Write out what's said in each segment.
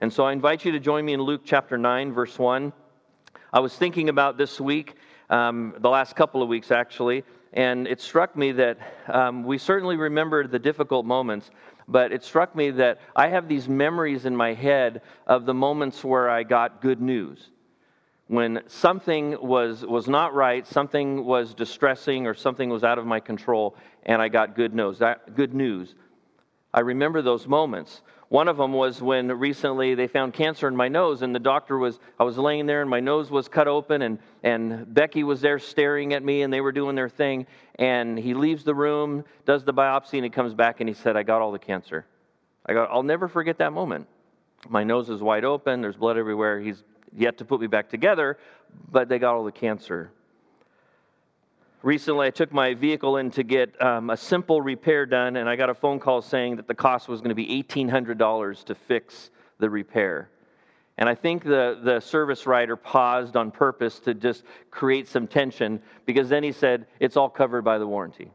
And so I invite you to join me in Luke chapter 9, verse 1. I was thinking about this week, um, the last couple of weeks actually, and it struck me that um, we certainly remember the difficult moments, but it struck me that I have these memories in my head of the moments where I got good news when something was, was not right, something was distressing, or something was out of my control, and I got good news. That, good news. I remember those moments. One of them was when recently they found cancer in my nose, and the doctor was, I was laying there, and my nose was cut open, and, and Becky was there staring at me, and they were doing their thing. And he leaves the room, does the biopsy, and he comes back, and he said, I got all the cancer. I got, I'll never forget that moment. My nose is wide open, there's blood everywhere. He's yet to put me back together, but they got all the cancer. Recently, I took my vehicle in to get um, a simple repair done, and I got a phone call saying that the cost was going to be $1,800 to fix the repair. And I think the, the service writer paused on purpose to just create some tension because then he said, It's all covered by the warranty.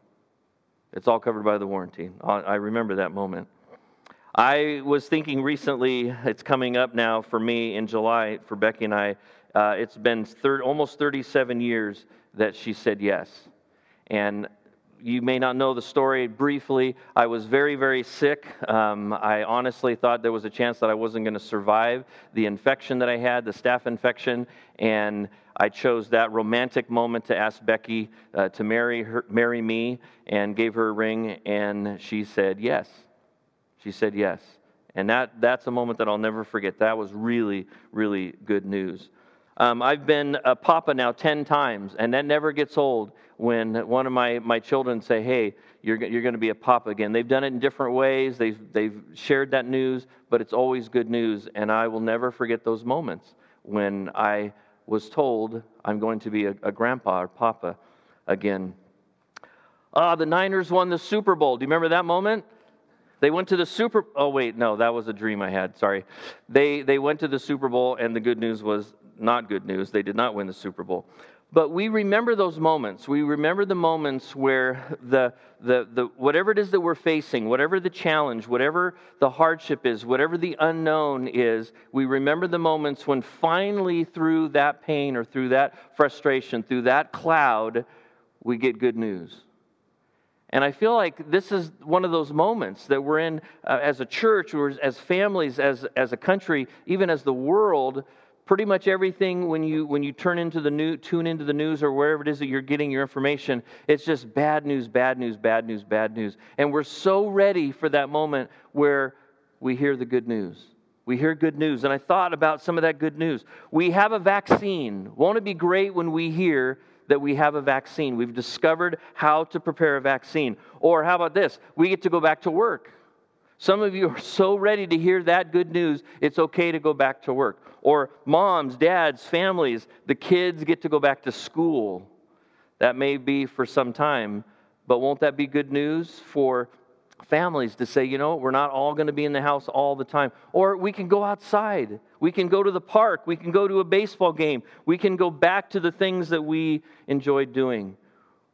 It's all covered by the warranty. I remember that moment. I was thinking recently, it's coming up now for me in July, for Becky and I. Uh, it's been almost 37 years that she said yes. And you may not know the story briefly. I was very, very sick. Um, I honestly thought there was a chance that I wasn't going to survive the infection that I had, the staph infection. And I chose that romantic moment to ask Becky uh, to marry, her, marry me and gave her a ring, and she said yes. She said yes. And that, that's a moment that I'll never forget. That was really, really good news. Um, I've been a papa now 10 times, and that never gets old when one of my, my children say, Hey, you're, you're going to be a papa again. They've done it in different ways, they've, they've shared that news, but it's always good news. And I will never forget those moments when I was told I'm going to be a, a grandpa or papa again. Ah, the Niners won the Super Bowl. Do you remember that moment? They went to the Super Oh wait, no, that was a dream I had. Sorry. They they went to the Super Bowl and the good news was not good news. They did not win the Super Bowl. But we remember those moments. We remember the moments where the, the, the, whatever it is that we're facing, whatever the challenge, whatever the hardship is, whatever the unknown is, we remember the moments when finally, through that pain or through that frustration, through that cloud, we get good news. And I feel like this is one of those moments that we're in uh, as a church, or as families, as, as a country, even as the world. Pretty much everything when you when you turn into the new tune into the news or wherever it is that you're getting your information, it's just bad news, bad news, bad news, bad news. And we're so ready for that moment where we hear the good news. We hear good news. And I thought about some of that good news. We have a vaccine. Won't it be great when we hear that we have a vaccine. We've discovered how to prepare a vaccine. Or how about this? We get to go back to work. Some of you are so ready to hear that good news, it's okay to go back to work. Or moms, dads, families, the kids get to go back to school. That may be for some time, but won't that be good news for families to say, you know, we're not all going to be in the house all the time. Or we can go outside. We can go to the park. We can go to a baseball game. We can go back to the things that we enjoyed doing.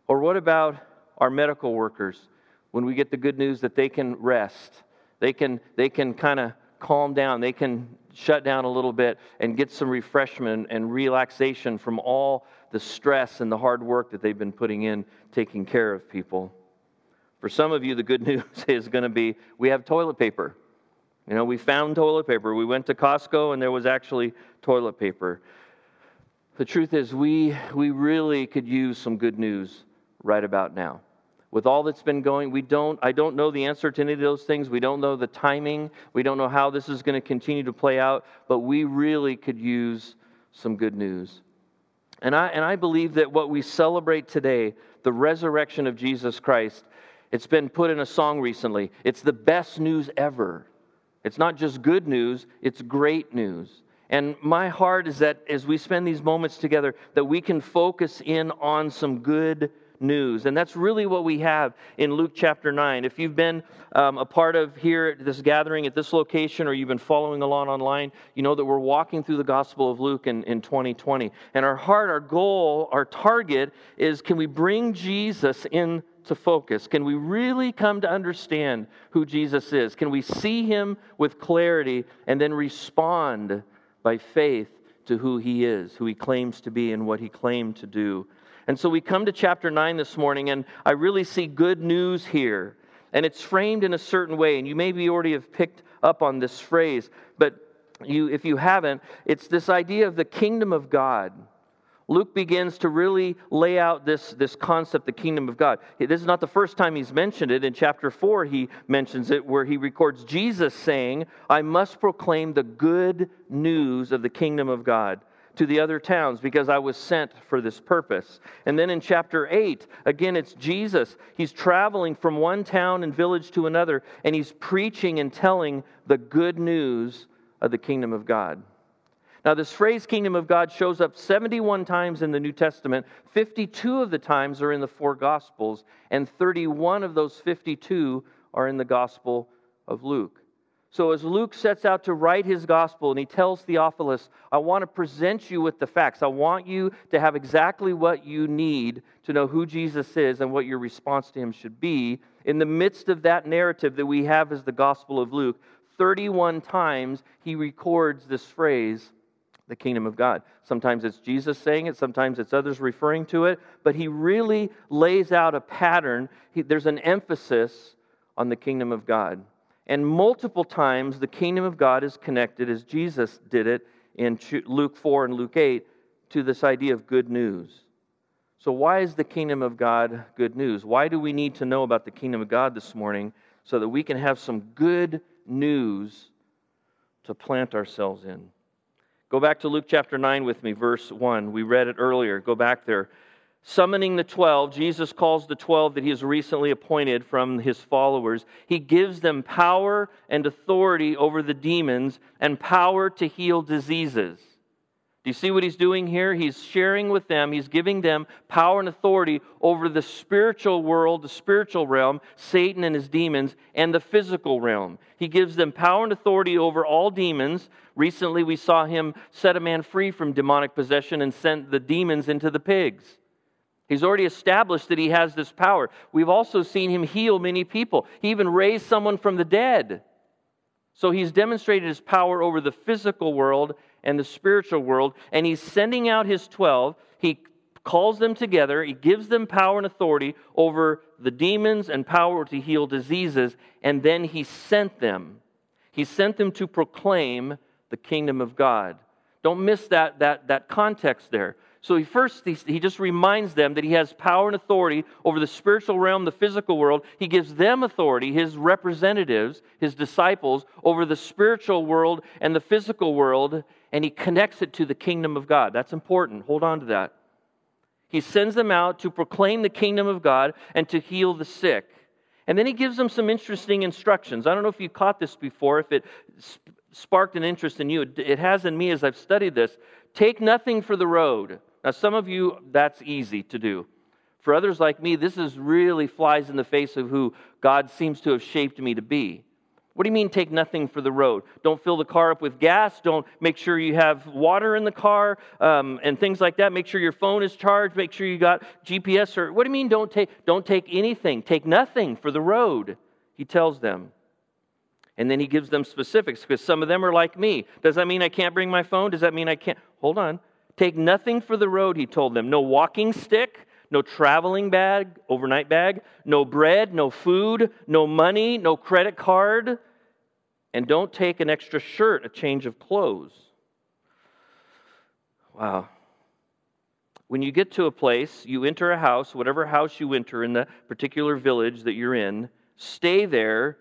Or what about our medical workers when we get the good news that they can rest? They can, they can kind of calm down. They can shut down a little bit and get some refreshment and relaxation from all the stress and the hard work that they've been putting in taking care of people. For some of you, the good news is going to be we have toilet paper. You know, we found toilet paper. We went to Costco and there was actually toilet paper. The truth is, we, we really could use some good news right about now. With all that's been going, we don't, I don't know the answer to any of those things. We don't know the timing. We don't know how this is going to continue to play out, but we really could use some good news. And I, and I believe that what we celebrate today, the resurrection of Jesus Christ, it's been put in a song recently. It's the best news ever. It's not just good news, it's great news. And my heart is that as we spend these moments together, that we can focus in on some good news. And that's really what we have in Luke chapter 9. If you've been um, a part of here at this gathering at this location or you've been following along online, you know that we're walking through the Gospel of Luke in, in 2020. And our heart, our goal, our target is can we bring Jesus in to focus? Can we really come to understand who Jesus is? Can we see him with clarity and then respond by faith to who he is, who he claims to be, and what he claimed to do? And so we come to chapter 9 this morning, and I really see good news here. And it's framed in a certain way, and you maybe already have picked up on this phrase, but you, if you haven't, it's this idea of the kingdom of God. Luke begins to really lay out this, this concept, the kingdom of God. This is not the first time he's mentioned it. In chapter 4, he mentions it, where he records Jesus saying, I must proclaim the good news of the kingdom of God to the other towns because I was sent for this purpose. And then in chapter 8, again, it's Jesus. He's traveling from one town and village to another, and he's preaching and telling the good news of the kingdom of God. Now, this phrase kingdom of God shows up 71 times in the New Testament. 52 of the times are in the four Gospels, and 31 of those 52 are in the Gospel of Luke. So, as Luke sets out to write his gospel and he tells Theophilus, I want to present you with the facts. I want you to have exactly what you need to know who Jesus is and what your response to him should be. In the midst of that narrative that we have as the Gospel of Luke, 31 times he records this phrase, the kingdom of God. Sometimes it's Jesus saying it, sometimes it's others referring to it, but he really lays out a pattern. He, there's an emphasis on the kingdom of God. And multiple times the kingdom of God is connected, as Jesus did it in Luke 4 and Luke 8, to this idea of good news. So, why is the kingdom of God good news? Why do we need to know about the kingdom of God this morning so that we can have some good news to plant ourselves in? Go back to Luke chapter 9 with me, verse 1. We read it earlier. Go back there. Summoning the 12, Jesus calls the 12 that he has recently appointed from his followers. He gives them power and authority over the demons and power to heal diseases. Do you see what he's doing here? He's sharing with them, he's giving them power and authority over the spiritual world, the spiritual realm, Satan and his demons, and the physical realm. He gives them power and authority over all demons. Recently, we saw him set a man free from demonic possession and sent the demons into the pigs. He's already established that he has this power. We've also seen him heal many people. He even raised someone from the dead. So he's demonstrated his power over the physical world and the spiritual world, and he's sending out his 12. He calls them together, he gives them power and authority over the demons and power to heal diseases, and then he sent them. He sent them to proclaim the kingdom of God. Don't miss that, that, that context there. So he first he, just reminds them that he has power and authority over the spiritual realm, the physical world. He gives them authority, his representatives, his disciples, over the spiritual world and the physical world, and he connects it to the kingdom of God. That's important. Hold on to that. He sends them out to proclaim the kingdom of God and to heal the sick. And then he gives them some interesting instructions. I don't know if you caught this before, if it sparked an interest in you. It has in me as I've studied this. Take nothing for the road. Now, some of you, that's easy to do. For others like me, this is really flies in the face of who God seems to have shaped me to be. What do you mean, take nothing for the road? Don't fill the car up with gas. Don't make sure you have water in the car um, and things like that. Make sure your phone is charged. Make sure you got GPS. Or what do you mean? Don't take don't take anything. Take nothing for the road. He tells them, and then he gives them specifics because some of them are like me. Does that mean I can't bring my phone? Does that mean I can't? Hold on. Take nothing for the road. He told them. No walking stick no traveling bag, overnight bag, no bread, no food, no money, no credit card, and don't take an extra shirt, a change of clothes. Wow. When you get to a place, you enter a house, whatever house you enter in the particular village that you're in, stay there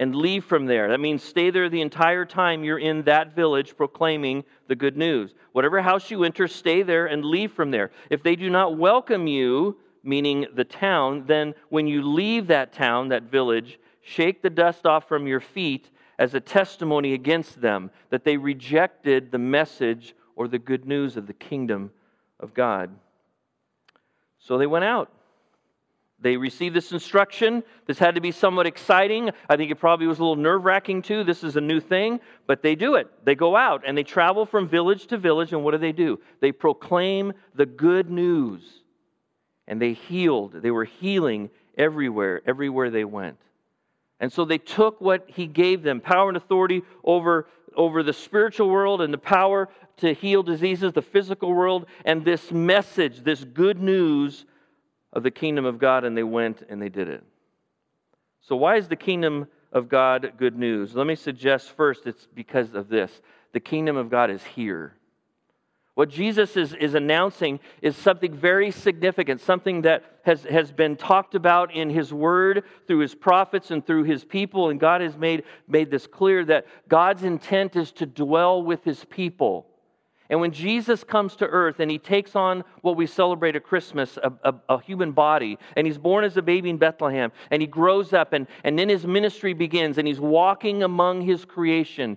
and leave from there. That means stay there the entire time you're in that village proclaiming the good news. Whatever house you enter, stay there and leave from there. If they do not welcome you, meaning the town, then when you leave that town, that village, shake the dust off from your feet as a testimony against them that they rejected the message or the good news of the kingdom of God. So they went out. They received this instruction. This had to be somewhat exciting. I think it probably was a little nerve wracking too. This is a new thing, but they do it. They go out and they travel from village to village, and what do they do? They proclaim the good news. And they healed. They were healing everywhere, everywhere they went. And so they took what he gave them power and authority over, over the spiritual world and the power to heal diseases, the physical world, and this message, this good news of the kingdom of God, and they went and they did it. So, why is the kingdom of God good news? Let me suggest first it's because of this the kingdom of God is here. What Jesus is, is announcing is something very significant, something that has, has been talked about in His Word through His prophets and through His people. And God has made, made this clear that God's intent is to dwell with His people. And when Jesus comes to earth and he takes on what we celebrate at Christmas, a, a, a, human body, and he's born as a baby in Bethlehem, and he grows up, and, and then his ministry begins, and he's walking among his creation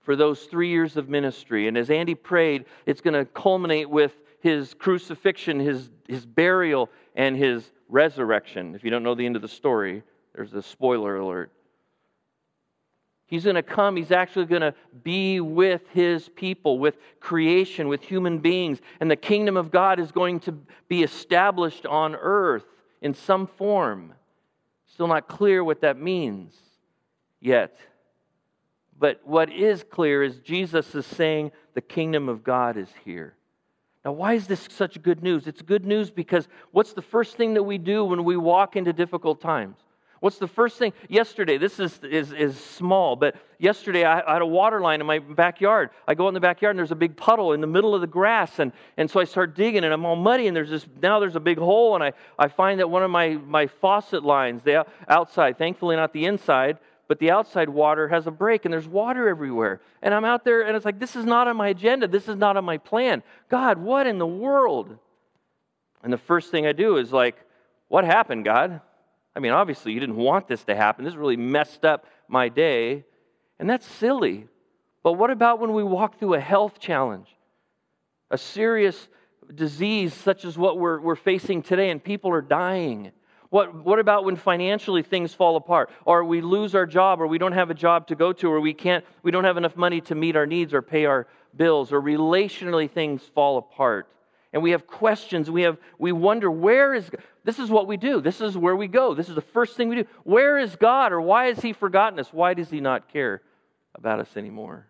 for those three years of ministry. And as Andy prayed, it's going to culminate with his crucifixion, his, his burial, and his resurrection. If you don't know the end of the story, there's a spoiler alert. He's going to come. He's actually going to be with his people, with creation, with human beings. And the kingdom of God is going to be established on earth in some form. Still not clear what that means yet. But what is clear is Jesus is saying the kingdom of God is here. Now, why is this such good news? It's good news because what's the first thing that we do when we walk into difficult times? What's the first thing? Yesterday, this is, is, is small, but yesterday I, I, had a water line in my backyard. I go in the backyard and there's a big puddle in the middle of the grass. And, and so I start digging and I'm all muddy and there's this, now there's a big hole. And I, I find that one of my, my faucet lines, the outside, thankfully not the inside, but the outside water has a break and there's water everywhere. And I'm out there and it's like, this is not on my agenda. This is not on my plan. God, what in the world? And the first thing I do is like, what happened, God? I mean, obviously, you didn't want this to happen. This really messed up my day. And that's silly. But what about when we walk through a health challenge? A serious disease such as what we're, we're facing today, and people are dying. What, what about when financially things fall apart, or we lose our job, or we don't have a job to go to, or we can't, we don't have enough money to meet our needs or pay our bills, or relationally things fall apart? and we have questions we have we wonder where is this is what we do. This is where we go. This is the first thing we do. Where is god or why has he forgotten us? Why does he not care about us anymore?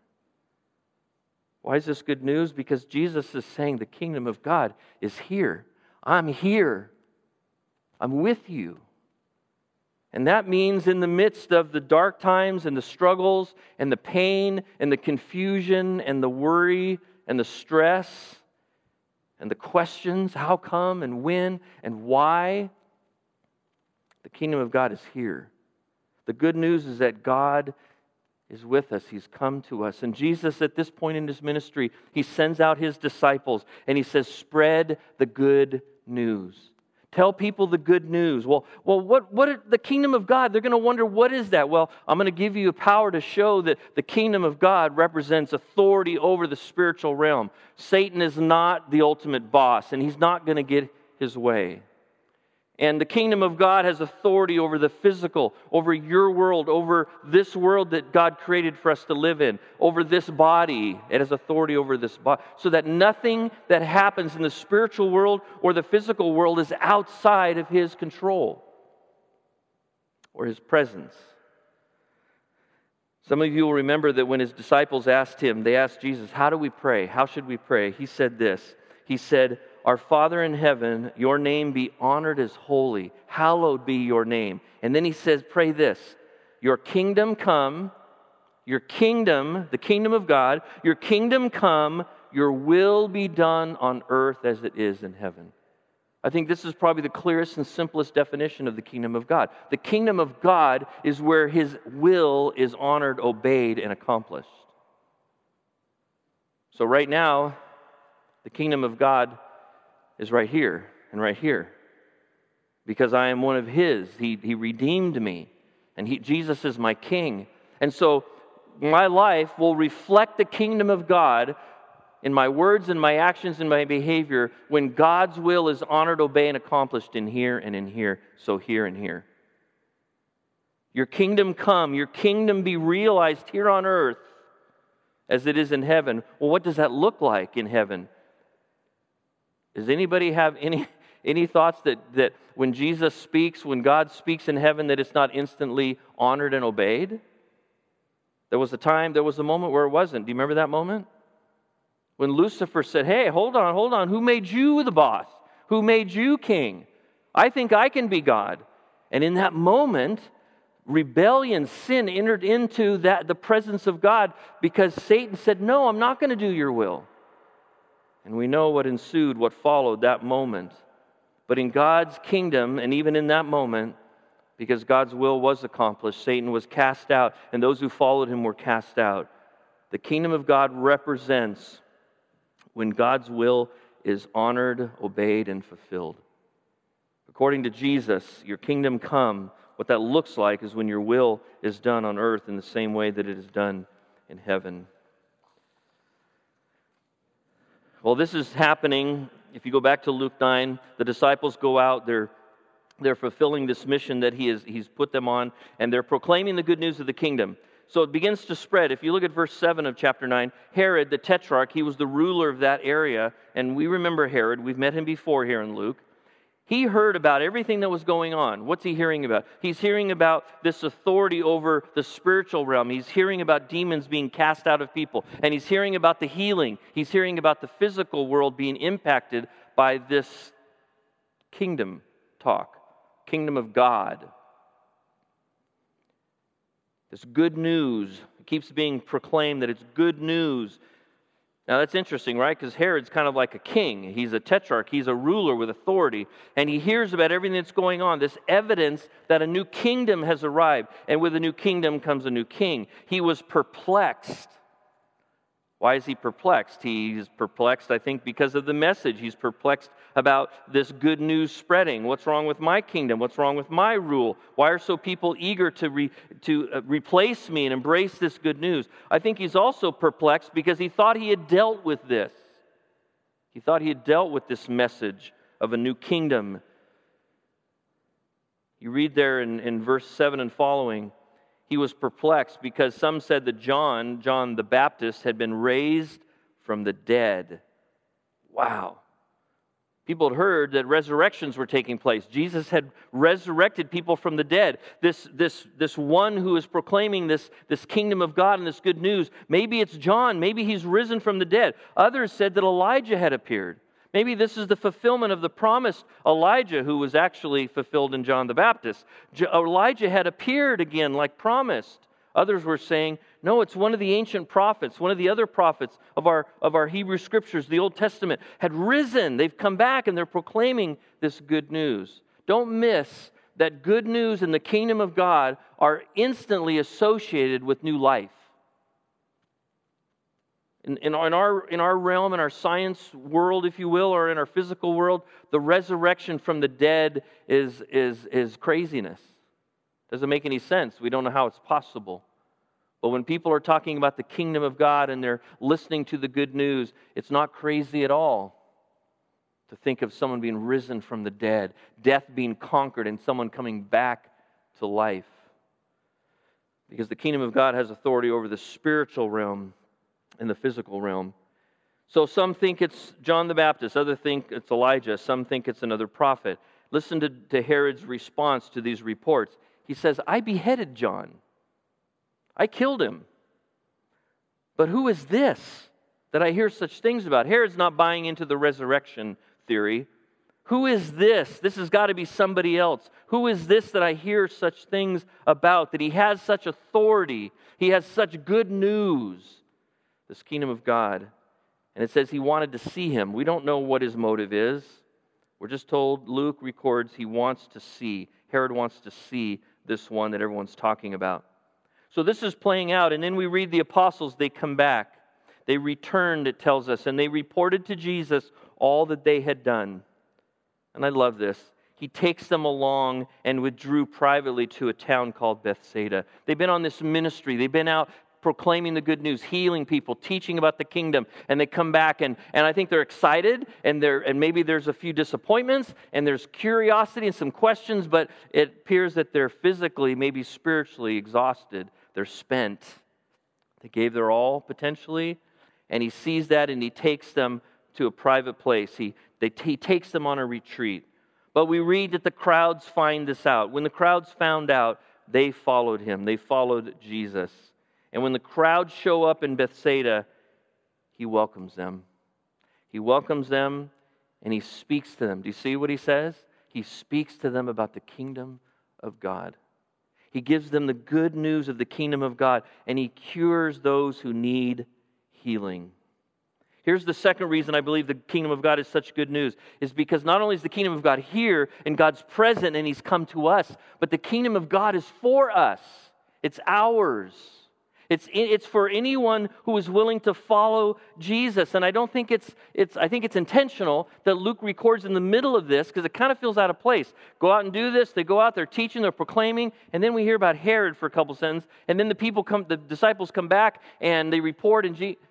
Why is this good news? Because jesus is saying the kingdom of god is here. I'm here. I'm with you. And that means in the midst of the dark times and the struggles and the pain and the confusion and the worry and the stress and the questions how come and when and why, the kingdom of God is here. The good news is that God is with us. He's come to us. And Jesus, at this point in his ministry, he sends out his disciples and he says, Spread the good news. Tell people the good news. Well, well what, what the kingdom of God, they're going to wonder, what is that? Well, I'm going to give you a power to show that the kingdom of God represents authority over the spiritual realm. Satan is not the ultimate boss, and he's not going to get his way. And the kingdom of God has authority over the physical, over your world, over this world that God created for us to live in, over this body. It has authority over this body. So that nothing that happens in the spiritual world or the physical world is outside of His control or His presence. Some of you will remember that when His disciples asked Him, they asked Jesus, How do we pray? How should we pray? He said this He said, our Father in heaven, your name be honored as holy. Hallowed be your name. And then he says, Pray this Your kingdom come, your kingdom, the kingdom of God, your kingdom come, your will be done on earth as it is in heaven. I think this is probably the clearest and simplest definition of the kingdom of God. The kingdom of God is where his will is honored, obeyed, and accomplished. So, right now, the kingdom of God is right here and right here. Because I am one of His. He, he redeemed me. And he, Jesus is my King. And so my life will reflect the kingdom of God in my words and my actions and my behavior when God's will is honored, obeyed, and accomplished in here and in here, so here and here. Your kingdom come, your kingdom be realized here on earth as it is in heaven. Well, what does that look like in heaven? Does anybody have any, Any thoughts that, that when Jesus speaks, when God speaks in heaven, that it's not instantly honored and obeyed? There was a time, there was a moment where it wasn't. Do you remember that moment? When Lucifer said, Hey, hold on, hold on. Who made you the boss? Who made you king? I think I can be God. And in that moment, rebellion, sin entered into that, the presence of God because Satan said, No, I'm not going to do your will. And we know what ensued, what followed that moment. But in God's kingdom, and even in that moment, because God's will was accomplished, Satan was cast out, and those who followed him were cast out. The kingdom of God represents when God's will is honored, obeyed, and fulfilled. According to Jesus, your kingdom come. What that looks like is when your will is done on earth in the same way that it is done in heaven. Well, this is happening. If you go back to Luke 9, the disciples go out, they're, they're fulfilling this mission that he has, he's put them on, and they're proclaiming the good news of the kingdom. So it begins to spread. If you look at verse 7 of chapter 9, Herod, the tetrarch, he was the ruler of that area, and we remember Herod. We've met him before here in Luke. He heard about everything that was going on. What's he hearing about? He's hearing about this authority over the spiritual realm. He's hearing about demons being cast out of people. And he's hearing about the healing. He's hearing about the physical world being impacted by this kingdom talk, kingdom of God. This good news keeps being proclaimed that it's good news now that's interesting, right? Because Herod's kind of like a king. He's a tetrarch, he's a ruler with authority, and he hears about everything that's going on, this evidence that a new kingdom has arrived, and with a new kingdom comes a new king. He was perplexed why is he perplexed? He's perplexed, I think, because of the message. He's perplexed about this good news spreading. What's wrong with my kingdom? What's wrong with my rule? Why are so people eager to, re, to uh, replace me and embrace this good news? I think he's also perplexed because he thought he had dealt with this. He thought he had dealt with this message of a new kingdom. You read there in, in verse 7 and following he was perplexed because some said that John, John the Baptist, had been raised from the dead. Wow. People had heard that resurrections were taking place. Jesus had resurrected people from the dead. This, this, this one who is proclaiming this, this kingdom of God and this good news, maybe it's John. Maybe he's risen from the dead. Others said that Elijah had appeared. Maybe this is the fulfillment of the promise Elijah, who was actually fulfilled in John the Baptist. Elijah had appeared again like promised. Others were saying, no, it's one of the ancient prophets, one of the other prophets of our, of our Hebrew scriptures, the Old Testament, had risen. They've come back and they're proclaiming this good news. Don't miss that good news and the kingdom of God are instantly associated with new life. In, in, in, our, in our realm, in our science world, if you will, or in our physical world, the resurrection from the dead is, is, is craziness. Doesn't make any sense. We don't know how it's possible. But when people are talking about the kingdom of God and they're listening to the good news, it's not crazy at all to think of someone being risen from the dead, death being conquered, and someone coming back to life. Because the kingdom of God has authority over the spiritual realm in the physical realm. So some think it's John the Baptist, others think it's Elijah, some think it's another prophet. Listen to, to Herod's response to these reports. He says, I beheaded John, I killed him. But who is this that I hear such things about? Herod's not buying into the resurrection theory. Who is this? This has got to be somebody else. Who is this that I hear such things about? That he has such authority, he has such good news this kingdom of God. And it says he wanted to see him. We don't know what his motive is. We're just told, Luke records he wants to see. Herod wants to see this one that everyone's talking about. So this is playing out. And then we read the apostles, they come back. They returned, it tells us, and they reported to Jesus all that they had done. And I love this. He takes them along and withdrew privately to a town called Bethsaida. They've been on this ministry. They've been out proclaiming the good news, healing people, teaching about the kingdom, and they come back and, and I think they're excited and they and maybe there's a few disappointments and there's curiosity and some questions, but it appears that they're physically, maybe spiritually exhausted. They're spent. They gave their all potentially, and he sees that and he takes them to a private place. He, they, he takes them on a retreat But we read that the crowds find this out. When the crowds found out, they followed him. They followed Jesus. And when the crowds show up in Bethsaida, he welcomes them. He welcomes them and he speaks to them. Do you see what he says? He speaks to them about the kingdom of God. He gives them the good news of the kingdom of God and he cures those who need healing. Here's the second reason I believe the kingdom of God is such good news is because not only is the kingdom of God here and God's present and he's come to us, but the kingdom of God is for us. It's ours. It's, it's for anyone who is willing to follow Jesus. And I don't think it's, it's, I think it's intentional that Luke records in the middle of this because it kind of feels out of place. Go out and do this. They go out, they're teaching, they're proclaiming, and then we hear about Herod for a couple sentences, and then the people come, the disciples come back and they report, and Jesus,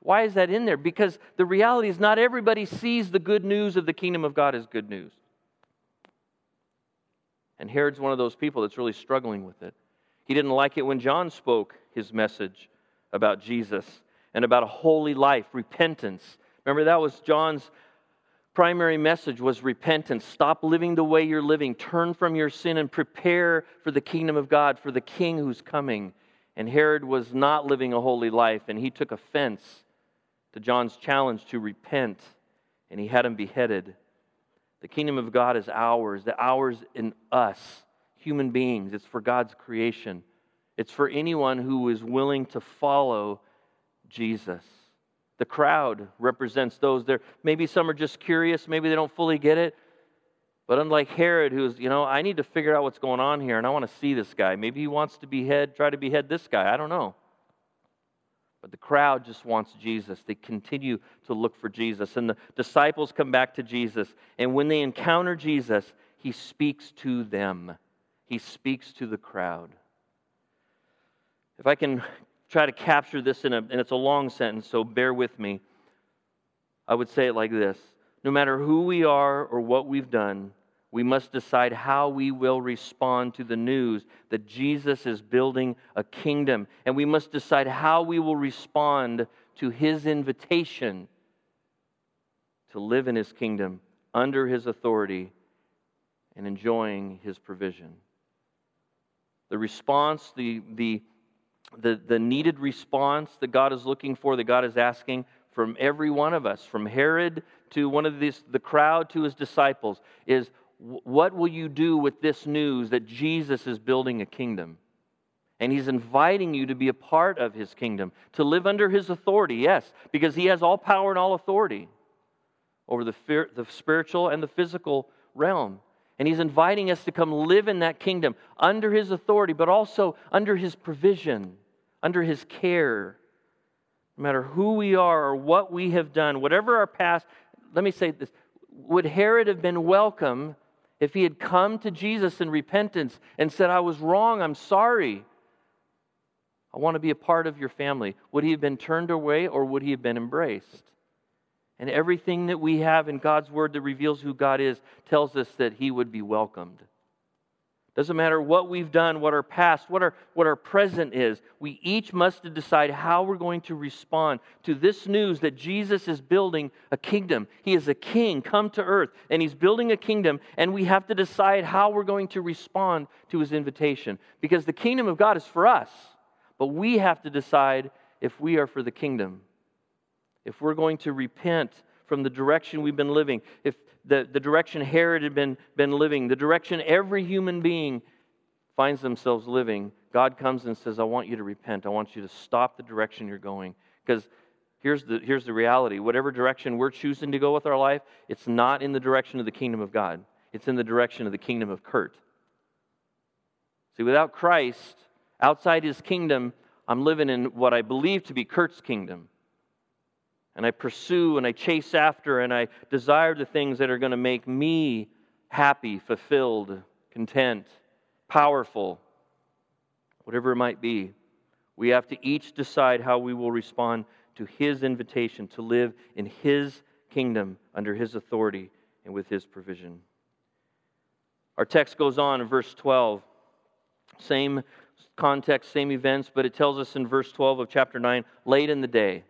why is that in there? Because the reality is not everybody sees the good news of the kingdom of God as good news. And Herod's one of those people that's really struggling with it. He didn't like it when John spoke his message about Jesus and about a holy life, repentance. Remember that was John's primary message was repentance. Stop living the way you're living. Turn from your sin and prepare for the kingdom of God, for the king who's coming. And Herod was not living a holy life, and he took offense to John's challenge to repent, and he had him beheaded. The kingdom of God is ours, the ours in us, human beings. It's for God's creation. It's for anyone who is willing to follow Jesus. The crowd represents those there. Maybe some are just curious, maybe they don't fully get it. But unlike Herod, who's, you know, I need to figure out what's going on here and I want to see this guy. Maybe he wants to behead, try to behead this guy. I don't know. But the crowd just wants Jesus. They continue to look for Jesus. And the disciples come back to Jesus. And when they encounter Jesus, he speaks to them, he speaks to the crowd. If I can try to capture this in a, and it's a long sentence, so bear with me, I would say it like this No matter who we are or what we've done, we must decide how we will respond to the news that Jesus is building a kingdom. And we must decide how we will respond to his invitation to live in his kingdom under his authority and enjoying his provision. The response, the, the the, the needed response that God is looking for, that God is asking from every one of us, from Herod to one of these, the crowd to his disciples, is what will you do with this news that Jesus is building a kingdom? And he's inviting you to be a part of his kingdom, to live under his authority, yes, because he has all power and all authority over the, the spiritual and the physical realm. And he's inviting us to come live in that kingdom under his authority, but also under his provision, under his care. No matter who we are or what we have done, whatever our past, let me say this would Herod have been welcome if he had come to Jesus in repentance and said, I was wrong, I'm sorry? I want to be a part of your family. Would he have been turned away or would he have been embraced? And everything that we have in God's Word that reveals who God is tells us that He would be welcomed. Doesn't matter what we've done, what our past, what our, what our present is, we each must decide how we're going to respond to this news that Jesus is building a kingdom. He is a king come to earth, and He's building a kingdom, and we have to decide how we're going to respond to His invitation. Because the kingdom of God is for us, but we have to decide if we are for the kingdom if we're going to repent from the direction we've been living, if the, the direction Herod had been, been living, the direction every human being finds themselves living, God comes and says, I want you to repent. I want you to stop the direction you're going. Because here's the, here's the reality whatever direction we're choosing to go with our life, it's not in the direction of the kingdom of God, it's in the direction of the kingdom of Kurt. See, without Christ, outside his kingdom, I'm living in what I believe to be Kurt's kingdom and I pursue and I chase after and I desire the things that are going to make me happy, fulfilled, content, powerful, whatever it might be. We have to each decide how we will respond to His invitation to live in His kingdom under His authority and with His provision. Our text goes on in verse 12. Same context, same events, but it tells us in verse 12 of chapter 9 late in the day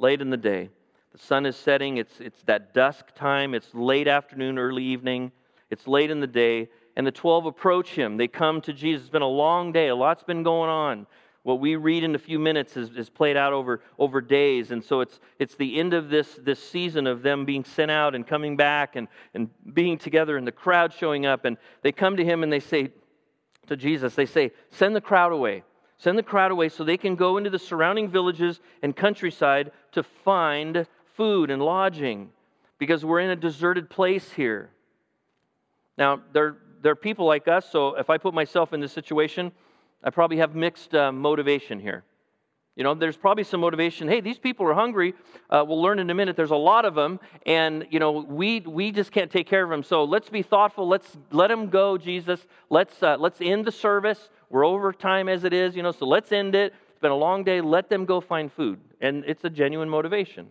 late in the day. The sun is setting, it's, it's that dusk time, it's late afternoon, early evening, It's late in the day, and the 12 approach him. They come to Jesus. It's been a long day, a lot's been going on. What we read in a few minutes is, is played out over, over days. And so it's, it's the end of this, this season of them being sent out and coming back and, and being together and the crowd showing up. And they come to him and they say to Jesus, they say, Send the crowd away. Send the crowd away so they can go into the surrounding villages and countryside to find food and lodging because we're in a deserted place here. Now, there, there are people like us, so if I put myself in this situation, I probably have mixed uh, motivation here. You know, there's probably some motivation. Hey, these people are hungry. Uh, we'll learn in a minute. There's a lot of them, and you know, we we just can't take care of them. So let's be thoughtful. Let's let them go, Jesus. Let's uh, let's end the service. We're over time as it is, you know. So let's end it. It's been a long day. Let them go find food, and it's a genuine motivation.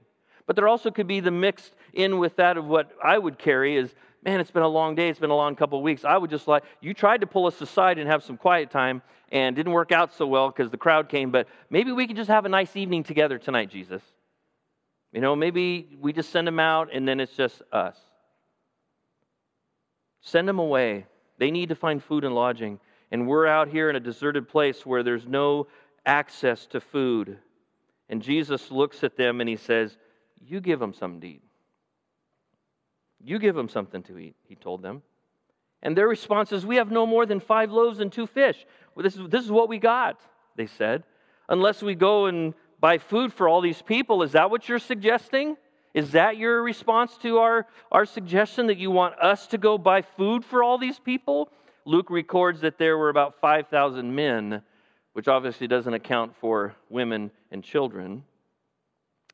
But there also could be the mixed in with that of what I would carry is man, it's been a long day. It's been a long couple of weeks. I would just like, you tried to pull us aside and have some quiet time and didn't work out so well because the crowd came, but maybe we could just have a nice evening together tonight, Jesus. You know, maybe we just send them out and then it's just us. Send them away. They need to find food and lodging. And we're out here in a deserted place where there's no access to food. And Jesus looks at them and he says, You give them something to eat. You give them something to eat, he told them. And their response is, We have no more than five loaves and two fish. Well, this, is, this is what we got, they said. Unless we go and buy food for all these people. Is that what you're suggesting? Is that your response to our, our suggestion that you want us to go buy food for all these people? Luke records that there were about 5,000 men, which obviously doesn't account for women and children.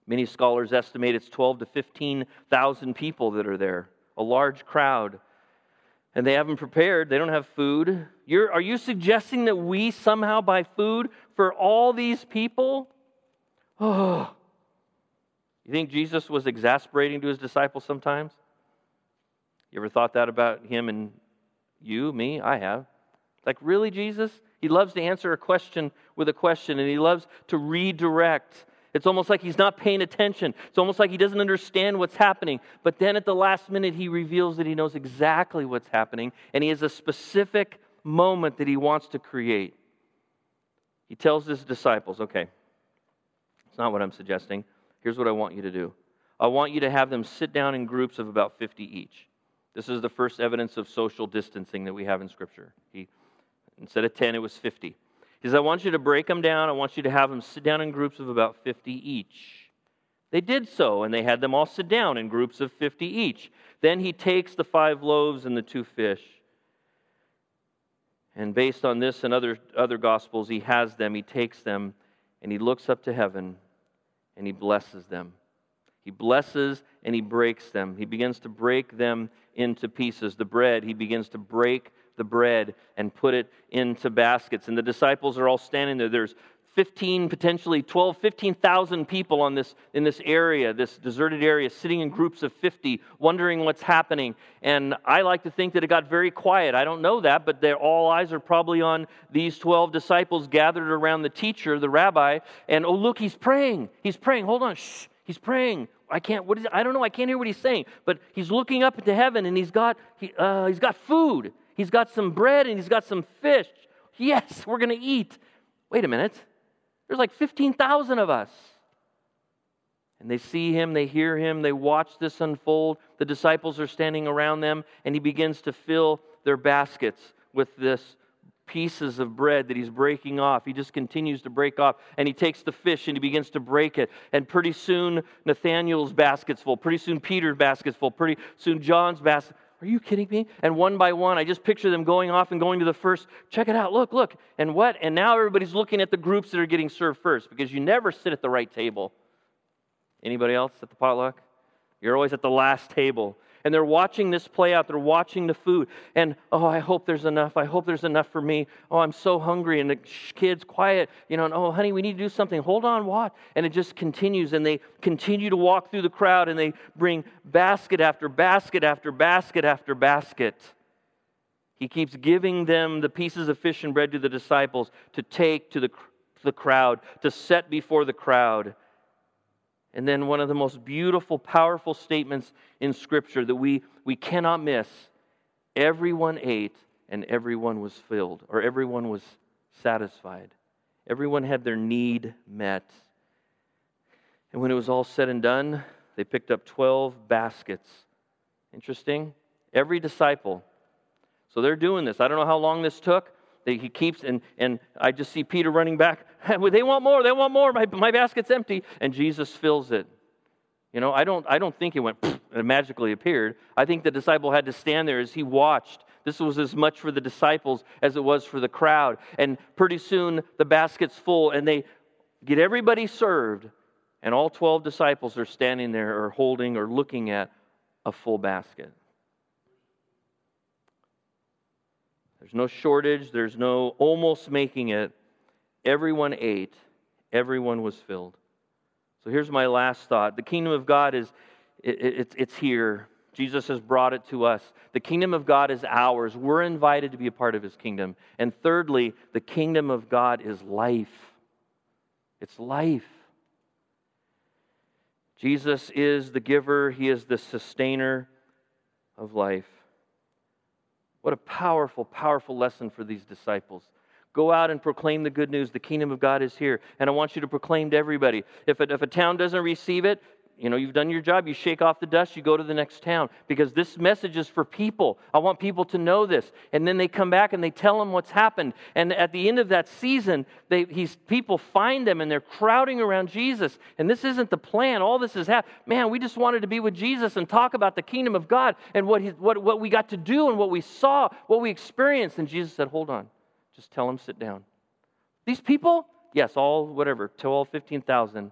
Many scholars estimate it's 12 to 15,000 people that are there, a large crowd. And they haven't prepared, they don't have food. You're, are you suggesting that we somehow buy food for all these people? Oh. You think Jesus was exasperating to his disciples sometimes? You ever thought that about him and you, me? I have. Like, really, Jesus? He loves to answer a question with a question, and he loves to redirect it's almost like he's not paying attention. It's almost like he doesn't understand what's happening. But then at the last minute, he reveals that he knows exactly what's happening, and he has a specific moment that he wants to create. He tells his disciples, okay, it's not what I'm suggesting. Here's what I want you to do I want you to have them sit down in groups of about 50 each. This is the first evidence of social distancing that we have in Scripture. He, instead of 10, it was 50. He says, I want you to break them down. I want you to have them sit down in groups of about 50 each. They did so, and they had them all sit down in groups of 50 each. Then he takes the five loaves and the two fish. And based on this and other, other gospels, he has them, he takes them, and he looks up to heaven and he blesses them. He blesses and he breaks them. He begins to break them into pieces. The bread, he begins to break the bread and put it into baskets. And the disciples are all standing there. There's 15, potentially 12, 15,000 people on this, in this area, this deserted area, sitting in groups of 50, wondering what's happening. And I like to think that it got very quiet. I don't know that, but all eyes are probably on these 12 disciples gathered around the teacher, the rabbi. And oh, look, he's praying. He's praying. Hold on. Shh. He's praying. I can't, what is? I don't know. I can't hear what he's saying. But he's looking up into heaven and he's got, he, uh, he's got food. He's got some bread and he's got some fish. Yes, we're going to eat. Wait a minute. There's like 15,000 of us. And they see him, they hear him, they watch this unfold. The disciples are standing around them, and he begins to fill their baskets with this pieces of bread that he's breaking off. He just continues to break off. And he takes the fish and he begins to break it. And pretty soon, Nathaniel's basket's full. Pretty soon, Peter's basket's full. Pretty soon, John's basket. Are you kidding me? And one by one, I just picture them going off and going to the first. Check it out. Look, look. And what? And now everybody's looking at the groups that are getting served first because you never sit at the right table. Anybody else at the potluck? You're always at the last table and they're watching this play out. They're watching the food. And, oh, I hope there's enough. I hope there's enough for me. Oh, I'm so hungry. And the kids, quiet, you know, and, oh, honey, we need to do something. Hold on, what? And it just continues. And they continue to walk through the crowd and they bring basket after basket after basket after basket. He keeps giving them the pieces of fish and bread to the disciples to take to the, the crowd, to set before the crowd. And then one of the most beautiful, powerful statements in Scripture that we, we cannot miss Everyone ate and everyone was filled, or everyone was satisfied. Everyone had their need met. And when it was all said and done, they picked up 12 baskets. Interesting. Every disciple. So they're doing this. I don't know how long this took. He keeps, and, and I just see Peter running back. they want more. They want more. My, my basket's empty. And Jesus fills it. You know, I don't, I don't think it went and magically appeared. I think the disciple had to stand there as he watched. This was as much for the disciples as it was for the crowd. And pretty soon the basket's full, and they get everybody served. And all 12 disciples are standing there or holding or looking at a full basket. There's no shortage, there's no almost making it. Everyone ate, everyone was filled. So here's my last thought the kingdom of God is it, it, it's here. Jesus has brought it to us. The kingdom of God is ours. We're invited to be a part of his kingdom. And thirdly, the kingdom of God is life. It's life. Jesus is the giver, he is the sustainer of life. What a powerful, powerful lesson for these disciples. Go out and proclaim the good news. The kingdom of God is here. And I want you to proclaim to everybody. If a, if a town doesn't receive it, you know, you've done your job, you shake off the dust, you go to the next town because this message is for people. I want people to know this. And then they come back and they tell them what's happened. And at the end of that season, they, he's, people find them and they're crowding around Jesus. And this isn't the plan. All this is happening. Man, we just wanted to be with Jesus and talk about the kingdom of God and what, he, what, what we got to do and what we saw, what we experienced. And Jesus said, Hold on, just tell them, sit down. These people, yes, all whatever, 12, 15,000.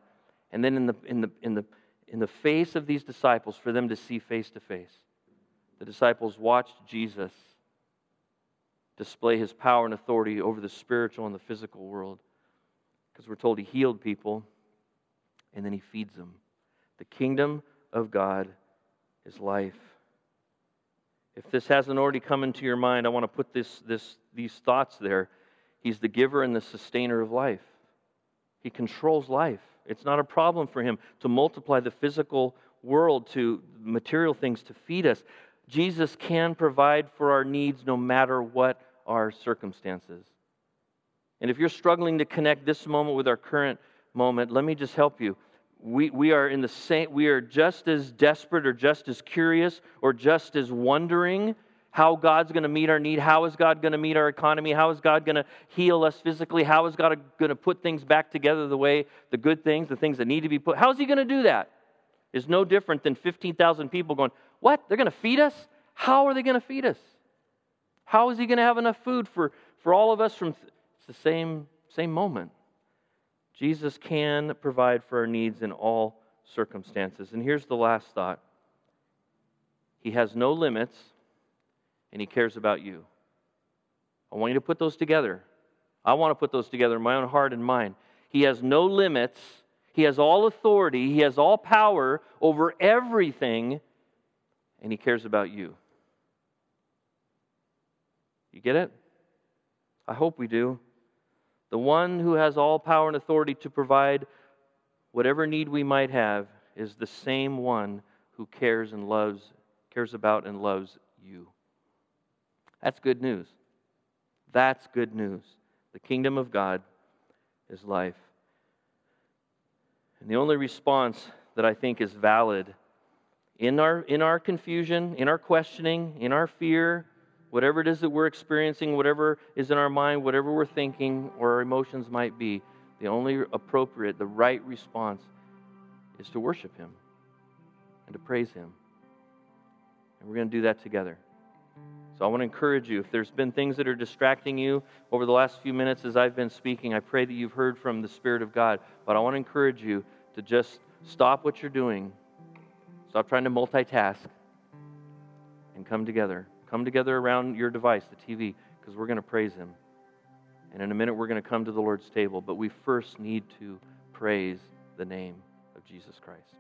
And then in the, in the, in the, in the face of these disciples for them to see face to face. The disciples watched Jesus display his power and authority over the spiritual and the physical world because we're told he healed people and then he feeds them. The kingdom of God is life. If this hasn't already come into your mind, I want to put this, this, these thoughts there. He's the giver and the sustainer of life, He controls life. It's not a problem for him to multiply the physical world to material things to feed us. Jesus can provide for our needs no matter what our circumstances. And if you're struggling to connect this moment with our current moment, let me just help you. We, we are in the same we are just as desperate or just as curious or just as wondering how God's going to meet our need. How is God going to meet our economy? How is God going to heal us physically? How is God going to put things back together the way the good things, the things that need to be put? How is He going to do that? Is no different than 15,000 people going, What? They're going to feed us? How are they going to feed us? How is He going to have enough food for, for all of us from it's the same, same moment? Jesus can provide for our needs in all circumstances. And here's the last thought He has no limits and He cares about you. I want you to put those together. I want to put those together in my own heart and mind. He has no limits, He has all authority, He has all power over everything, and He cares about you. You get it? I hope we do. The one who has all power and authority to provide whatever need we might have is the same one who cares and loves, cares about and loves you. That's good news. That's good news. The kingdom of God is life. And the only response that I think is valid in our, in our confusion, in our questioning, in our fear, whatever it is that we're experiencing, whatever is in our mind, whatever we're thinking or our emotions might be, the only appropriate, the right response is to worship Him and to praise Him. And we're going to do that together. So I want to encourage you if there's been things that are distracting you over the last few minutes as I've been speaking, I pray that you've heard from the Spirit of God. But I want to encourage you to just stop what you're doing, stop trying to multitask, and come together. Come together around your device, the TV, because we're going to praise Him. And in a minute, we're going to come to the Lord's table. But we first need to praise the name of Jesus Christ.